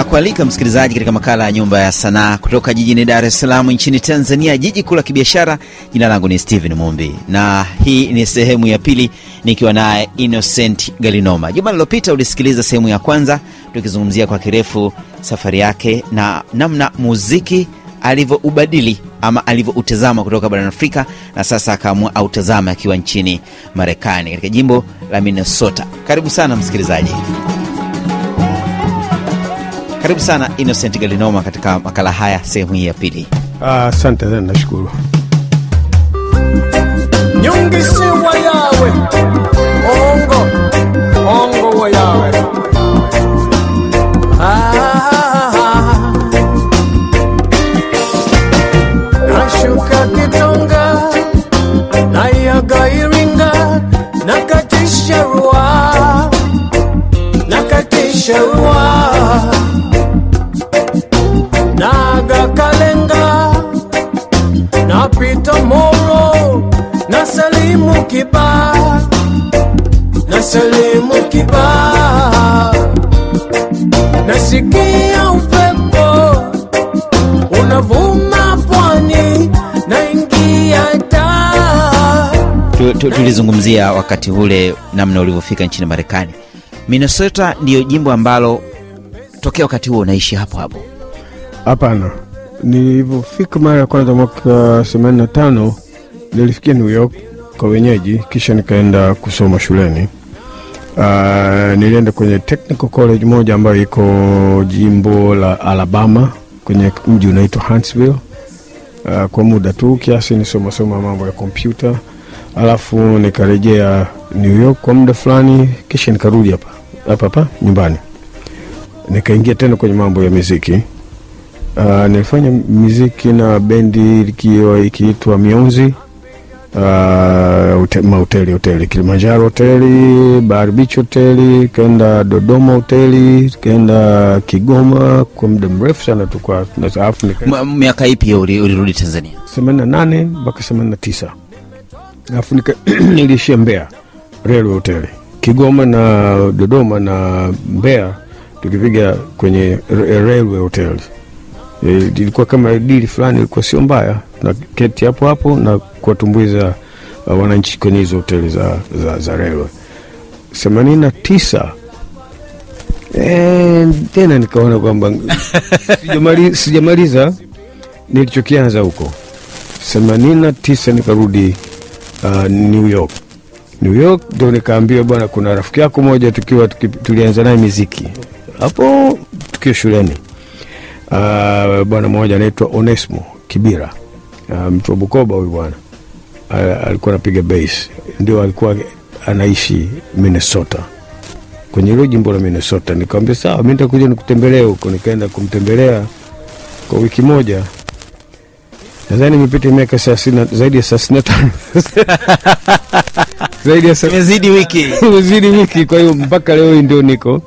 na kualika msikilizaji katika makala ya Nyumba ya Sanaa kutoka jijini Dar es Salaam nchini Tanzania, jiji kuu la kibiashara. Jina langu ni Steven Mumbi na hii ni sehemu ya pili nikiwa naye Innocent Galinoma. Juma lililopita ulisikiliza sehemu ya kwanza tukizungumzia kwa kirefu safari yake na namna muziki alivyoubadili ama alivyoutazama kutoka barani Afrika na sasa akaamua autazama akiwa nchini Marekani katika jimbo la Minnesota. Karibu sana msikilizaji. Karibu sana Innocent Galinoma katika makala haya sehemu hii ya pili. Asante sana, nashukuru. nyungisi wa yawe ongo ongo wa yawe Ah, nashuka kitonga nayaga iringa nakatisha napita moro na salimu kiba na salimu kiba nasikia upepo unavuma pwani naingia ta Tu- tu- Tulizungumzia wakati ule namna ulivyofika nchini Marekani. Minnesota ndiyo jimbo ambalo tokea wakati huo unaishi hapo hapo. Hapana, nilivyofika mara ya kwanza mwaka themanini na tano nilifikia New York kwa wenyeji, kisha nikaenda kusoma shuleni. Uh, nilienda kwenye technical college moja ambayo iko jimbo la Alabama kwenye mji unaitwa Huntsville. Uh, kwa muda tu kiasi nisomasoma mambo ya kompyuta, alafu nikarejea New York kwa muda fulani, kisha nikarudi hapa hapa hapa nyumbani, nikaingia tena kwenye mambo ya muziki. Uh, nilifanya muziki na bendi ikiwa ikiitwa Mionzi. Uh, hote- mahoteli hoteli Kilimanjaro hoteli, Bahari Beach hoteli, kaenda Dodoma hoteli, kaenda Kigoma. Kwa muda mrefu sana tukwa alafu miaka ipi ulirudi Tanzania? themanini na nane mpaka themanini na tisa. Alafu niliishia Mbeya Railway hoteli. Kigoma na Dodoma na Mbeya tukipiga kwenye ra- Railway Hotel. E, ilikuwa kama dili fulani, ilikuwa sio mbaya, na keti hapo hapo na kuwatumbuiza uh, wananchi kwenye hizo hoteli za, za, za Railway. themanini na tisa. E, tena nikaona kwamba sijamali- sijamaliza nilichokianza huko. Themanini na tisa nikarudi uh, New York. New York ndo nikaambiwa bwana, kuna rafiki yako moja tukiwa tuki, tulianza naye miziki. Hapo tukiwa shuleni uh, bwana mmoja anaitwa Onesmo Kibira uh, mtu wa Bukoba huyu bwana uh, alikuwa anapiga bass, ndio alikuwa anaishi Minnesota kwenye hilo jimbo la Minnesota. Nikamwambia sawa, mi nitakuja nikutembelee huko. Nikaenda kumtembelea kwa wiki moja nadhani imepita miaka zaidi ya thelathini na tano zaidi ya Imezidi wiki. imezidi wiki. Kwa hiyo mpaka leo hii ndio niko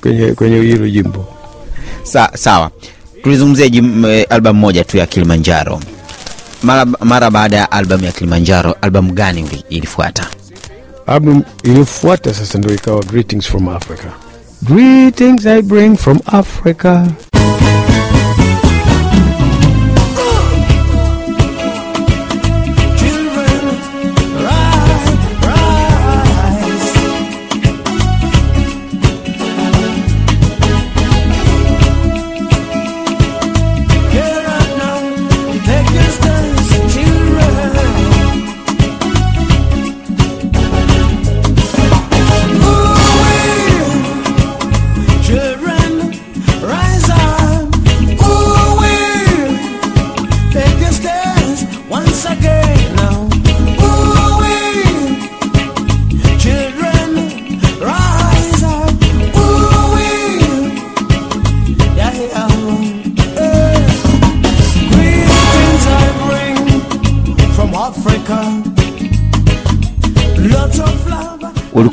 kwenye kwenye hilo jimbo. Sa, sawa, tulizungumzia eh, albamu moja tu ya Kilimanjaro. Mara, mara baada ya albamu ya Kilimanjaro, albamu gani ilifuata? Album ilifuata sasa ndio ikawa Greetings from Africa. Greetings I bring from Africa.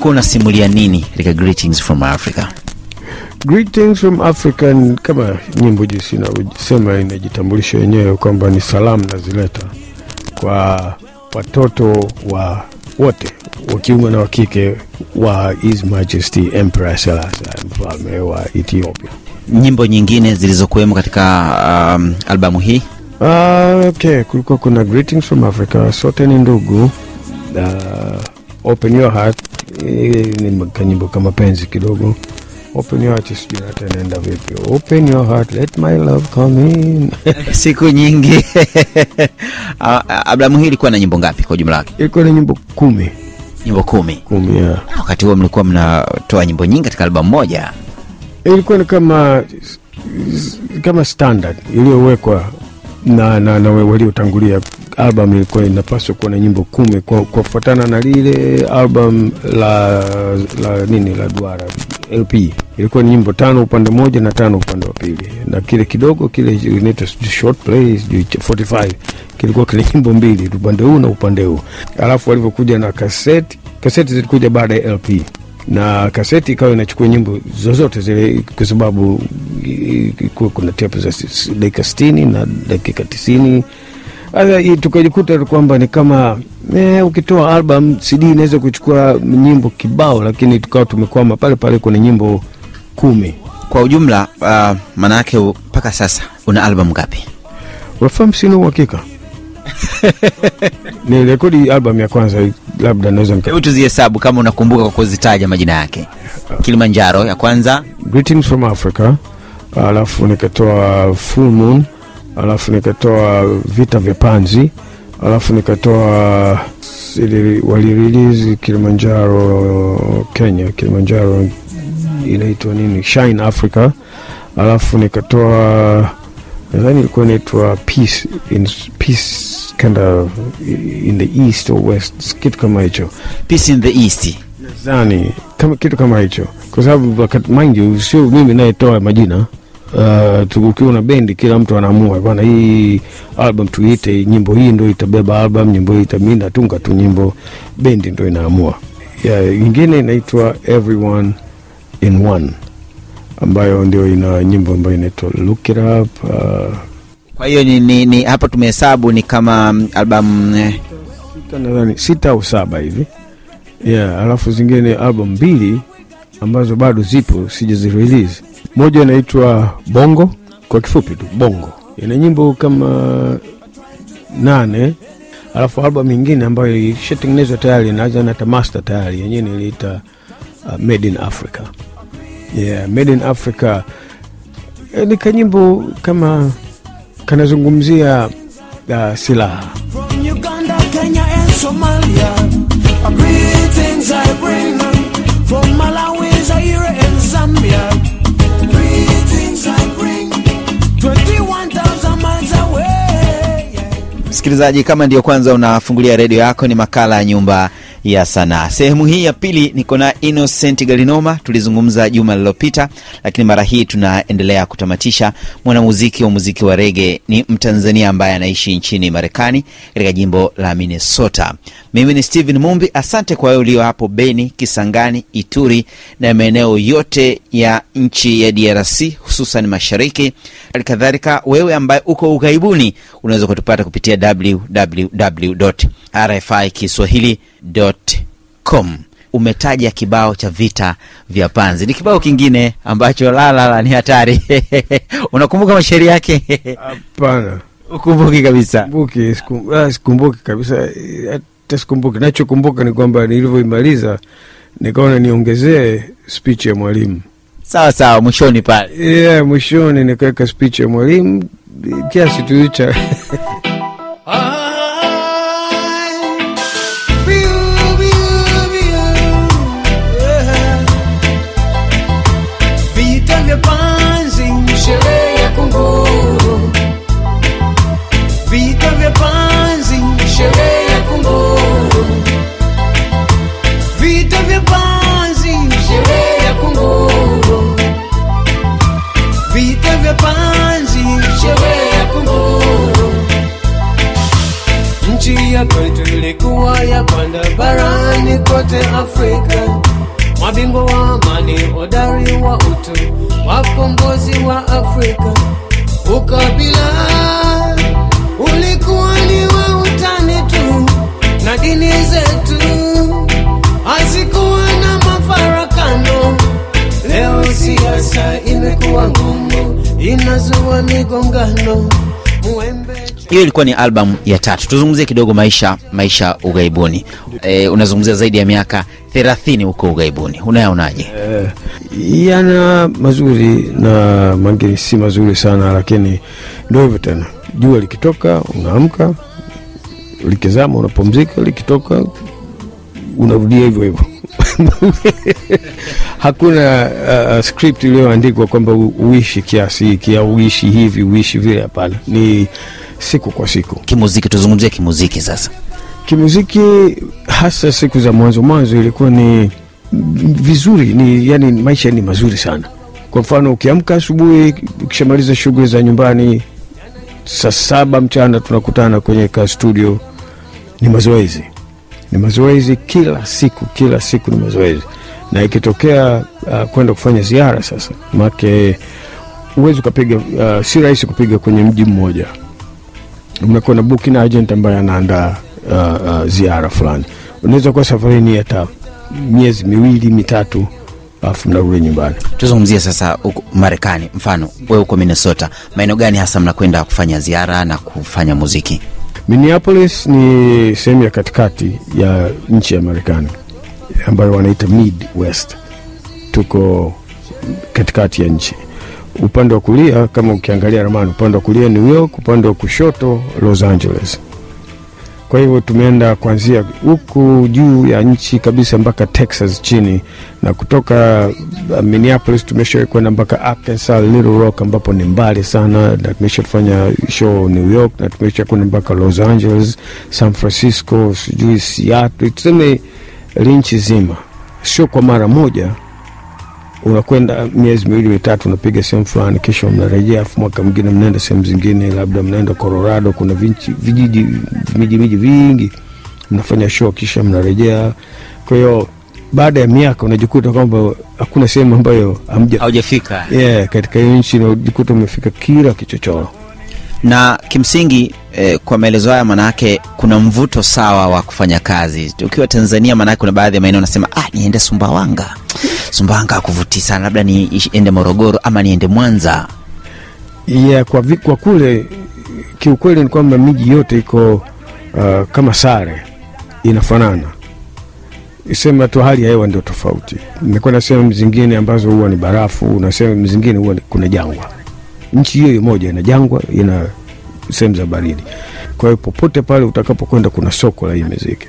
Ulikuwa unasimulia nini katika Greetings from Africa? Greetings from Africa kama nyimbo jinsi inavyosema inajitambulisha yenyewe kwamba ni salamu nazileta kwa watoto wa wote wa kiume na wa kike wa His Majesty Empress Selassie, mfalme wa Ethiopia. nyimbo nyingine zilizokuwemo katika um, albamu hii uh, okay, kulikuwa kuna greetings from Africa, sote ni ndugu. Uh, open your heart ni kanyimbo ka mapenzi kidogo. Open your heart, sijui hata inaenda vipi. Open your heart, let my love come in. siku nyingi Ah, ah, hii ilikuwa na nyimbo ngapi kwa ujumla yake? Ilikuwa na nyimbo kumi nyimbo kumi kumi, yeah. wakati huo mlikuwa mnatoa nyimbo nyingi katika albamu moja ilikuwa ni kama kama standard iliyowekwa na, na, na waliotangulia. Album ilikuwa inapaswa kuwa na nyimbo kumi kwa kufuatana na lile album la, la nini la duara LP ilikuwa ni nyimbo tano upande mmoja na tano upande wa pili, na kile kidogo kile inaitwa short play 45 kilikuwa kile nyimbo mbili upande huu na upande huu. Alafu walivyokuja na kaseti, kaseti zilikuja baada ya LP na kaseti ikawa inachukua nyimbo zozote zile, kwa sababu kuna tepu za dakika sitini na dakika tisini. Sasa tukajikuta kwamba ni kama eh, ukitoa album CD inaweza kuchukua nyimbo kibao, lakini tukawa tumekwama pale pale kwenye nyimbo kumi. kwa ujumla uh, maanaake mpaka sasa una album ngapi? Unafahamu, sina uhakika. Ni rekodi album ya kwanza, labda naweza nika tuzihesabu kama unakumbuka kwa kuzitaja majina yake. Kilimanjaro ya kwanza. Greetings from Africa, alafu nikatoa Full Moon, alafu nikatoa Vita vya Panzi, alafu nikatoa walirilizi Kilimanjaro Kenya, Kilimanjaro inaitwa nini, Shine Africa, alafu nikatoa nadhani ilikuwa inaitwa Peace in Peace kind of in the east or west, kitu kama hicho. Peace in the east. Nadhani kama kitu kama hicho, kwa sababu wakati mind you, sio mimi nayetoa majina Uh, ukiwa na bendi kila mtu anaamua bwana, hii album tuite nyimbo hii ndo itabeba album, nyimbo hii itami natunga tu nyimbo, bendi ndo inaamua. Yeah, nyingine inaitwa Everyone in One ambayo ndio ina nyimbo ambayo inaitwa Look It Up. Uh, kwa hiyo ni, ni, ni hapa tumehesabu ni kama mm, albamu eh, sita nadhani sita au saba hivi yeah, alafu zingine album mbili ambazo bado zipo sijazirelease. Moja inaitwa Bongo, kwa kifupi tu Bongo, ina nyimbo kama nane. Alafu album nyingine ambayo ilishatengenezwa tayari inaanza na master tayari, yenyewe niliita uh, Made in Africa. Yeah, Made in Africa eh, ni kanyimbo kama kanazungumzia uh, silaha msikilizaji kama ndio kwanza unafungulia redio yako ni makala ya nyumba ya sanaa. Sehemu hii ya pili niko na innocent galinoma. Tulizungumza juma lililopita lakini mara hii tunaendelea kutamatisha. Mwanamuziki wa muziki wa rege ni mtanzania ambaye anaishi nchini marekani katika jimbo la minnesota. Mimi ni stephen mumbi. Asante kwa wewe ulio hapo beni kisangani ituri na maeneo yote ya nchi ya drc hususan mashariki. Hali kadhalika wewe ambaye uko ughaibuni unaweza kutupata kupitia www rfi kiswahili com. Umetaja kibao cha vita vya panzi. Ni kibao kingine ambacho lalala ni hatari. Unakumbuka mashairi yake? Hapana. ukumbuki kabisa. Kumbuki, ah, sikumbuki kabisa, hata sikumbuki. Nachokumbuka ni kwamba nilivyoimaliza nikaona niongezee speech ya mwalimu. Sawa sawa mwishoni pale. Yeah, mwishoni nikaweka speech ya mwalimu kiasi tu cha zetu. Hazikuwa na mafarakano. Leo siasa imekuwa ngumu inazua migongano. hiyo ilikuwa ni albamu ya tatu. Tuzungumzie kidogo maisha maisha ughaibuni. E, unazungumzia zaidi ya miaka thelathini huko ughaibuni. Unayaonaje? E, yana mazuri na mangine si mazuri sana, lakini ndio hivyo tena. Jua likitoka unaamka, likizama unapumzika, likitoka unarudia hivyo hivyo. Hakuna uh, script iliyoandikwa kwamba uishi kiasi hiki au uishi hivi uishi vile. Hapana, ni siku kwa siku. kimuziki tuzungumzie kimuziki sasa Kimuziki hasa siku za mwanzo mwanzo ilikuwa ni vizuri, ni yani maisha ni mazuri sana. Kwa mfano ukiamka asubuhi, ukishamaliza shughuli za nyumbani, saa saba mchana tunakutana kwenye ka studio, ni mazoezi, ni mazoezi kila siku, kila siku ni mazoezi, na ikitokea uh, kwenda kufanya ziara sasa, make huwezi ukapiga uh, si rahisi kupiga kwenye mji mmoja. Mnakuwa na booking agent ambaye anaandaa uh, uh, ziara fulani. Unaweza kuwa safarini hata miezi miwili mitatu, alafu mnarudi nyumbani. tuzungumzie sasa marekani. Mfano wewe huko minnesota. Maeneo gani hasa mnakwenda kufanya ziara na kufanya muziki Minneapolis ni sehemu ya katikati ya nchi ya Marekani ambayo wanaita Midwest. Tuko katikati ya nchi. Upande wa kulia, kama ukiangalia ramani, upande wa kulia New York, upande wa kushoto Los Angeles. Kwa hivyo tumeenda kuanzia huku juu ya nchi kabisa mpaka Texas chini, na kutoka uh, Minneapolis tumesha kwenda mpaka Arkansas, Little Rock ambapo ni mbali sana, na tumeshafanya show New York, na tumesha kwenda mpaka Los Angeles, San Francisco, sijui Seattle, tuseme linchi zima, sio kwa mara moja unakwenda miezi miwili mitatu unapiga sehemu fulani, kisha mnarejea, afu mwaka mwingine mnaenda sehemu zingine, labda mnaenda Colorado, kuna vinchi, vijiji miji miji vingi, mnafanya show, kisha mnarejea. Kwa hiyo baada ya miaka unajikuta kwamba hakuna sehemu ambayo haujafika yeah, katika hiyo nchi unajikuta umefika kila kichochoro. na kimsingi eh, kwa maelezo haya manaake kuna mvuto sawa wa kufanya kazi ukiwa tanzania maanake kuna baadhi ya maeneo anasema ah, niende sumbawanga sumbawanga akuvutii sana labda niende morogoro ama niende mwanza? Yeah, kwa, kwa kule kiukweli ni kwamba miji yote iko uh, kama sare inafanana. Sema tu hali ya hewa ndio tofauti. Nimekwenda sehemu zingine ambazo huwa ni barafu na sehemu zingine huwa kuna jangwa. Nchi hiyo hiyo moja ina jangwa ina sehemu za baridi. Kwa hiyo popote pale utakapokwenda kuna soko la hii miziki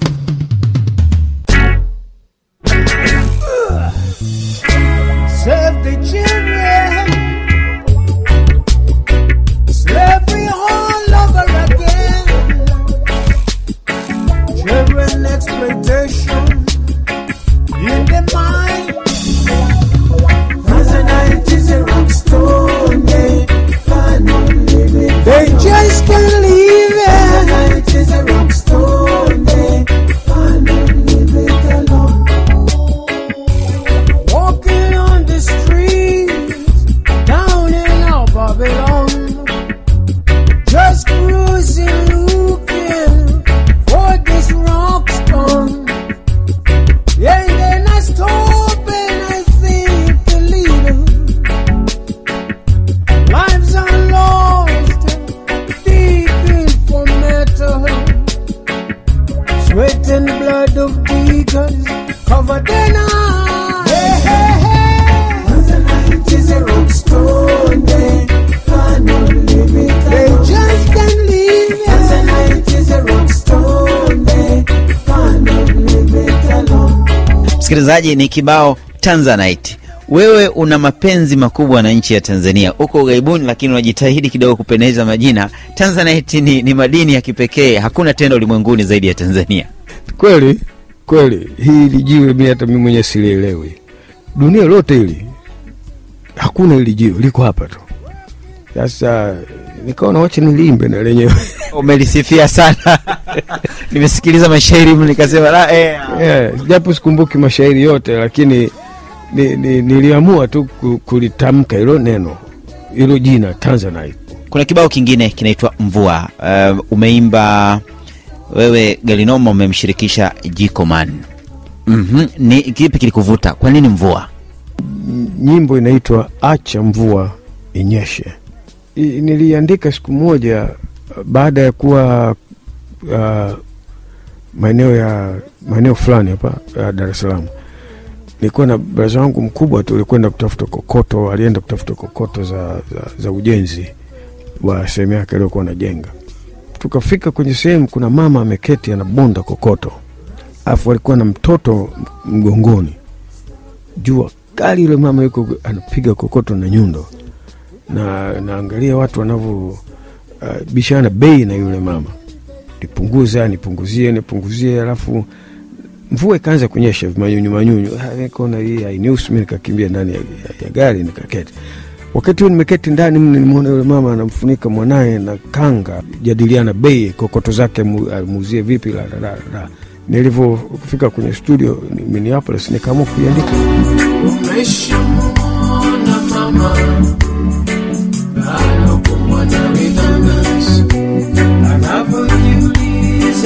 msikilizaji ni kibao tanzanite. Wewe una mapenzi makubwa na nchi ya tanzania. Uko ughaibuni lakini unajitahidi kidogo kupendeza majina. Tanzanite ni, ni madini ya kipekee. Hakuna tena ulimwenguni zaidi ya tanzania. Kweli kweli hili jiwe mi hata mi mwenyewe silielewi dunia lote hili hakuna hili jiwe liko hapa tu. Sasa nikaona wacha nilimbe na lenyewe. Umelisifia sana. Nimesikiliza mashairi nikasema la, eh, yeah, japo sikumbuki mashairi yote lakini ni, ni, niliamua tu kulitamka hilo neno hilo jina tanzanite. Kuna kibao kingine kinaitwa mvua. Uh, umeimba wewe galinoma umemshirikisha jikoman mm-hmm. ni kipi kilikuvuta? Kwa nini mvua? Nyimbo inaitwa acha mvua inyeshe niliandika siku moja uh, baada ya kuwa uh, maeneo ya maeneo fulani hapa ya Dar es Salaam. Nilikuwa na braza wangu mkubwa, tulikwenda kutafuta kokoto, alienda kutafuta kokoto za, za, za ujenzi wa sehemu yake aliyokuwa anajenga. Tukafika kwenye sehemu, kuna mama ameketi anabonda kokoto, alafu alikuwa na mtoto mgongoni. Jua kali, yule mama yuko anapiga kokoto na nyundo, na naangalia watu wanavyo uh, bishana bei na yule mama, nipunguza nipunguzie nipunguzie, alafu mvua ikaanza kunyesha manyunyu manyunyu. Ah, kona hii hainihusu, mi nikakimbia ndani ya, ya, ya gari nikaketi. Wakati huo nimeketi ndani mle, nimeona yule mama anamfunika mwanaye na kanga, jadiliana bei kokoto zake muuzie vipi la, la, la. Nilivyofika kwenye studio Minneapolis, nikaamua kuiandika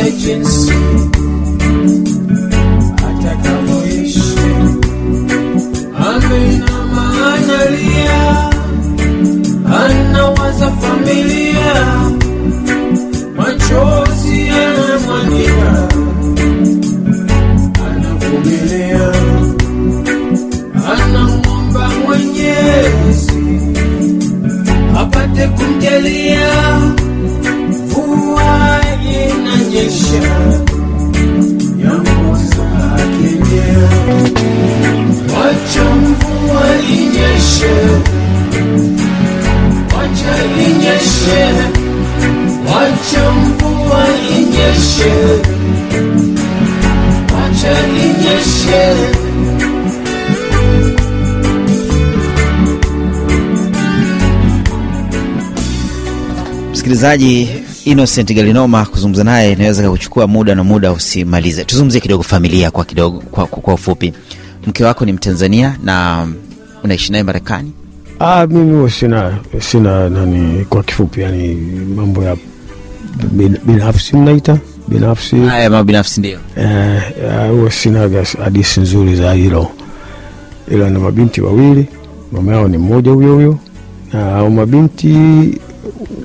legends. Inyeshe, wacha inyeshe. Msikilizaji, Innocent Galinoma, kuzungumza naye inaweza kuchukua muda na muda usimalize. Tuzungumzie kidogo familia kwa kidogo, kwa, kwa, kwa ufupi. Mke wako ni Mtanzania na unaishi naye Marekani. Ah, mimi sina sina nani, kwa kifupi, yani mambo ya bin- binafsi mnaita binafsi Haya ndio. eh, ah, huwa sinaga hadisi nzuri za hilo, ila na mabinti wawili, mama yao ni mmoja huyo huyo, na hao mabinti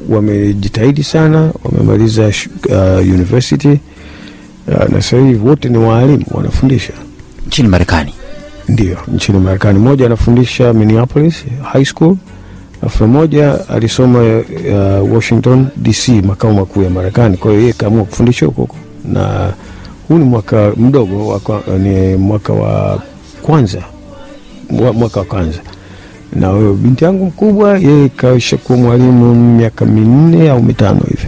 wamejitahidi sana, wamemaliza ah, university uh, na sasa hivi wote ni waalimu, wanafundisha Nchini Marekani. ndio nchini Marekani. Mmoja anafundisha Minneapolis High School, alafu mmoja alisoma uh, Washington DC, makao makuu ya Marekani. Kwa hiyo yeye kaamua kufundisha huko huko, na huu ni mwaka mdogo wa, kwa- ni mwaka wa kwanza mwaka wa kwanza na huyo binti yangu mkubwa yeye kaisha kuwa mwalimu miaka minne au mitano hivi.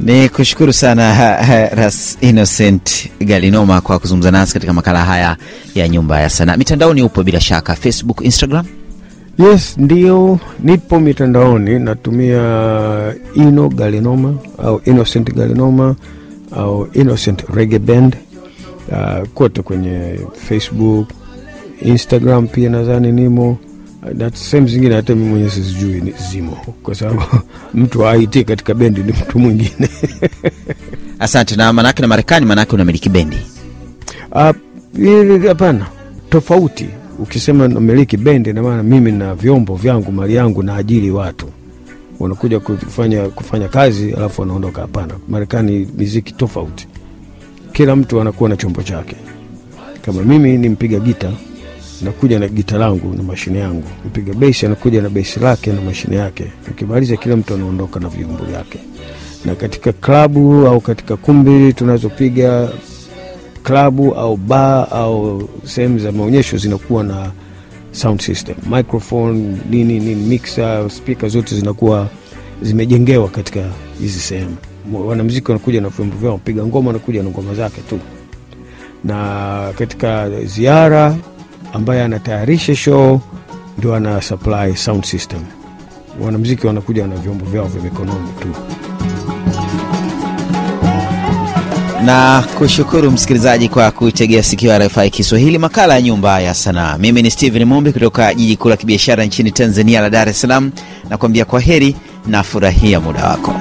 Ni kushukuru sana ha, ha, Ras Innocent Galinoma kwa kuzungumza nasi katika makala haya ya Nyumba ya Sanaa. Mitandaoni upo bila shaka, Facebook, Instagram. Yes, ndio nipo mitandaoni, natumia Ino Galinoma au Innocent Galinoma au Innocent Reggae Band uh, kote kwenye Facebook, Instagram pia nadhani nimo na sehemu zingine hata mimi mwenyewe sizijui zimo, kwa sababu mtu wa IT katika bendi ni mtu mwingine. Asante. Na manake na Marekani, manake unamiliki bendi. Hapana, uh, Hapana, tofauti. Ukisema namiliki bendi, na maana mimi na vyombo vyangu, mali yangu, na ajili watu wanakuja kufanya kufanya kazi alafu wanaondoka. Hapana, Marekani miziki tofauti, kila mtu anakuwa na chombo chake. Kama mimi ni mpiga gita, nakuja na gita langu na mashine yangu. Mpiga besi anakuja na besi lake na mashine yake. Ukimaliza, kila mtu anaondoka na vyombo vyake. Na katika klabu au katika kumbi tunazopiga klabu au ba au sehemu za maonyesho zinakuwa na sound system, microphone, nini nini, mixer, speaker zote zinakuwa zimejengewa katika hizi sehemu. wanamziki wanakuja na vyombo vyao, mpiga ngoma anakuja na ngoma zake tu, na katika ziara ambaye anatayarisha show ndio ana supply sound system. Wanamuziki wanakuja na vyombo vyao vya mikononi tu. Na kushukuru msikilizaji kwa kuitegea sikio RFI Kiswahili, makala ya Nyumba ya Sanaa. Mimi ni Steven Mumbi kutoka jiji kuu la kibiashara nchini Tanzania la Dar es Salaam, na kuambia kwa heri na furahia muda wako.